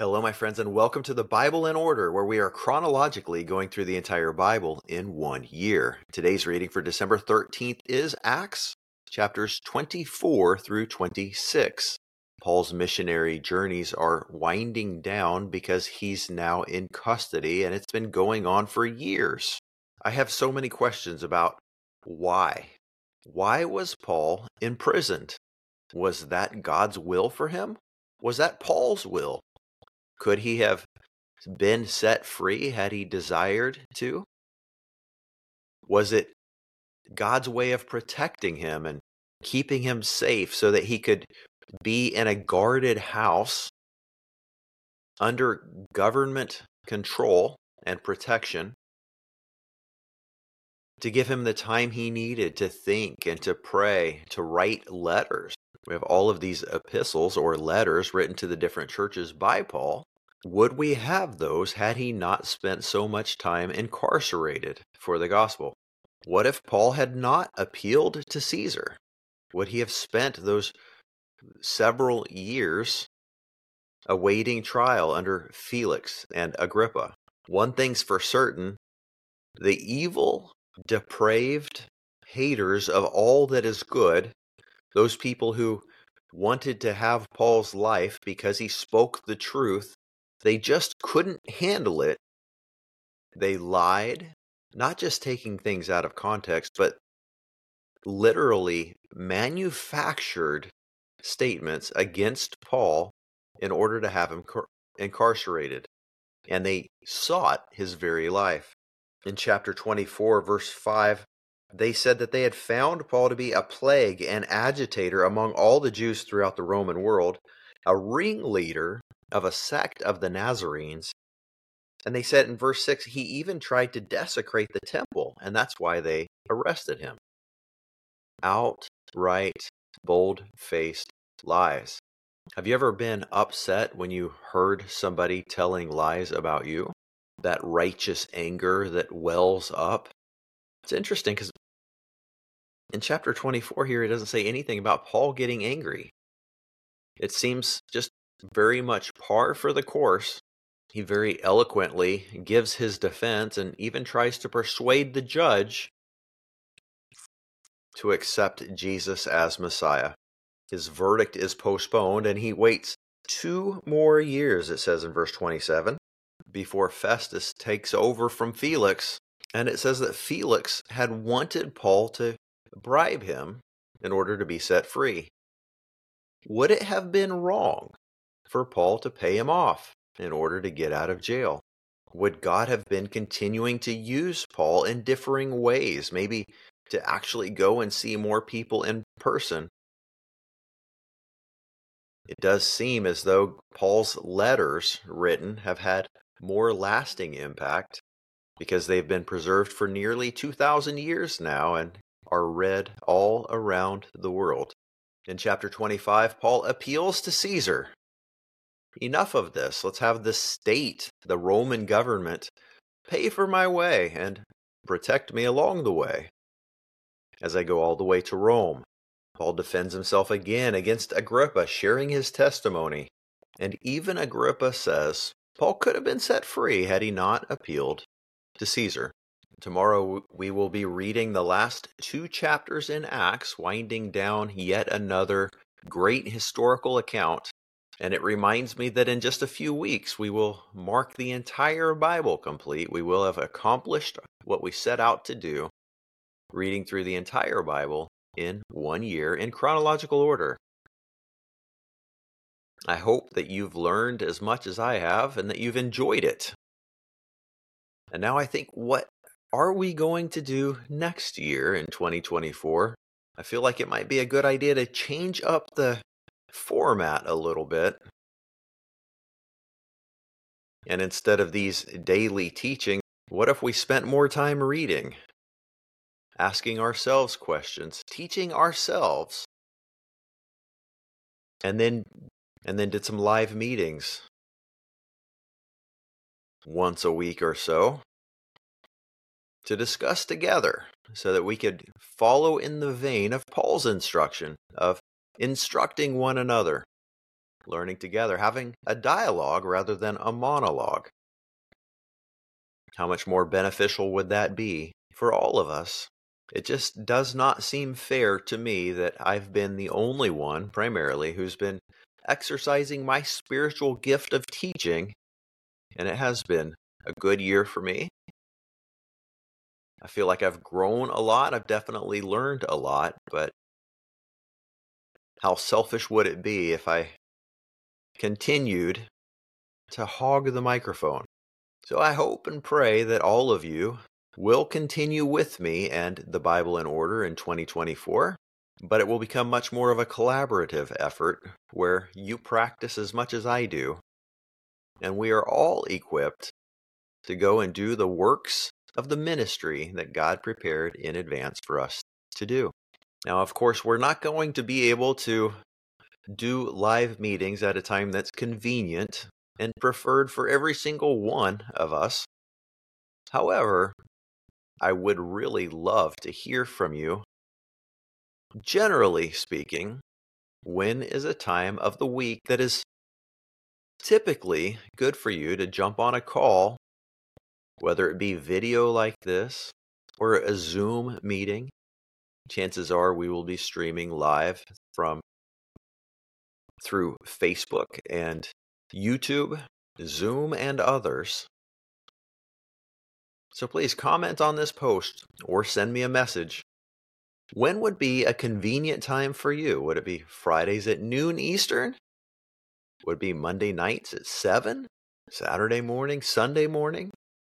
Hello, my friends, and welcome to the Bible in Order, where we are chronologically going through the entire Bible in one year. Today's reading for December 13th is Acts, chapters 24 through 26. Paul's missionary journeys are winding down because he's now in custody, and it's been going on for years. I have so many questions about why. Why was Paul imprisoned? Was that God's will for him? Was that Paul's will? Could he have been set free had he desired to? Was it God's way of protecting him and keeping him safe so that he could be in a guarded house under government control and protection to give him the time he needed to think and to pray, to write letters. We have all of these epistles or letters written to the different churches by Paul. Would we have those had he not spent so much time incarcerated for the gospel? What if Paul had not appealed to Caesar? Would he have spent those several years awaiting trial under Felix and Agrippa? One thing's for certain the evil, depraved haters of all that is good, those people who wanted to have Paul's life because he spoke the truth, they just couldn't handle it. They lied, not just taking things out of context, but literally manufactured statements against Paul in order to have him incarcerated. And they sought his very life. In chapter 24, verse 5, they said that they had found Paul to be a plague and agitator among all the Jews throughout the Roman world, a ringleader of a sect of the Nazarenes. And they said in verse 6, he even tried to desecrate the temple, and that's why they arrested him. Outright, bold faced lies. Have you ever been upset when you heard somebody telling lies about you? That righteous anger that wells up? It's interesting because in chapter 24 here, it doesn't say anything about Paul getting angry. It seems just very much par for the course. He very eloquently gives his defense and even tries to persuade the judge to accept Jesus as Messiah. His verdict is postponed and he waits two more years, it says in verse 27, before Festus takes over from Felix. And it says that Felix had wanted Paul to bribe him in order to be set free. Would it have been wrong for Paul to pay him off in order to get out of jail? Would God have been continuing to use Paul in differing ways, maybe to actually go and see more people in person? It does seem as though Paul's letters written have had more lasting impact because they've been preserved for nearly 2,000 years now and are read all around the world. In chapter 25, Paul appeals to Caesar enough of this. Let's have the state, the Roman government, pay for my way and protect me along the way. As I go all the way to Rome, Paul defends himself again against Agrippa, sharing his testimony. And even Agrippa says Paul could have been set free had he not appealed to Caesar. Tomorrow we will be reading the last two chapters in Acts, winding down yet another great historical account and it reminds me that in just a few weeks, we will mark the entire Bible complete. We will have accomplished what we set out to do, reading through the entire Bible in one year in chronological order. I hope that you've learned as much as I have and that you've enjoyed it. And now I think, what are we going to do next year in 2024? I feel like it might be a good idea to change up the format a little bit. And instead of these daily teaching, what if we spent more time reading, asking ourselves questions, teaching ourselves, and then and then did some live meetings. Once a week or so. To discuss together so that we could follow in the vein of Paul's instruction of instructing one another. learning together, having a dialogue rather than a monologue. How much more beneficial would that be for all of us? It just does not seem fair to me that I've been the only one, primarily, who's been exercising my spiritual gift of teaching, and it has been a good year for me. I feel like I've grown a lot. I've definitely learned a lot, but how selfish would it be if I continued to hog the microphone? So I hope and pray that all of you will continue with me and the Bible in Order in 2024, but it will become much more of a collaborative effort where you practice as much as I do, and we are all equipped to go and do the works of the ministry that God prepared in advance for us to do. Now, of course, we're not going to be able to do live meetings at a time that's convenient and preferred for every single one of us. However, I would really love to hear from you. Generally speaking, when is a time of the week that is typically good for you to jump on a call, whether it be video like this or a Zoom meeting? Chances are we will be streaming live from through Facebook and YouTube, Zoom, and others. So please comment on this post or send me a message. When would be a convenient time for you? Would it be Fridays at noon Eastern? Would it be Monday nights at 7? Saturday morning? Sunday morning?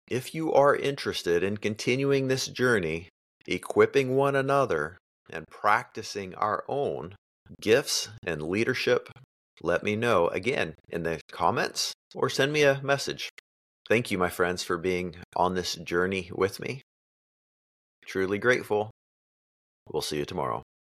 If you are interested in continuing this journey, equipping one another, and practicing our own gifts and leadership, let me know again in the comments or send me a message. Thank you, my friends, for being on this journey with me. Truly grateful. We'll see you tomorrow.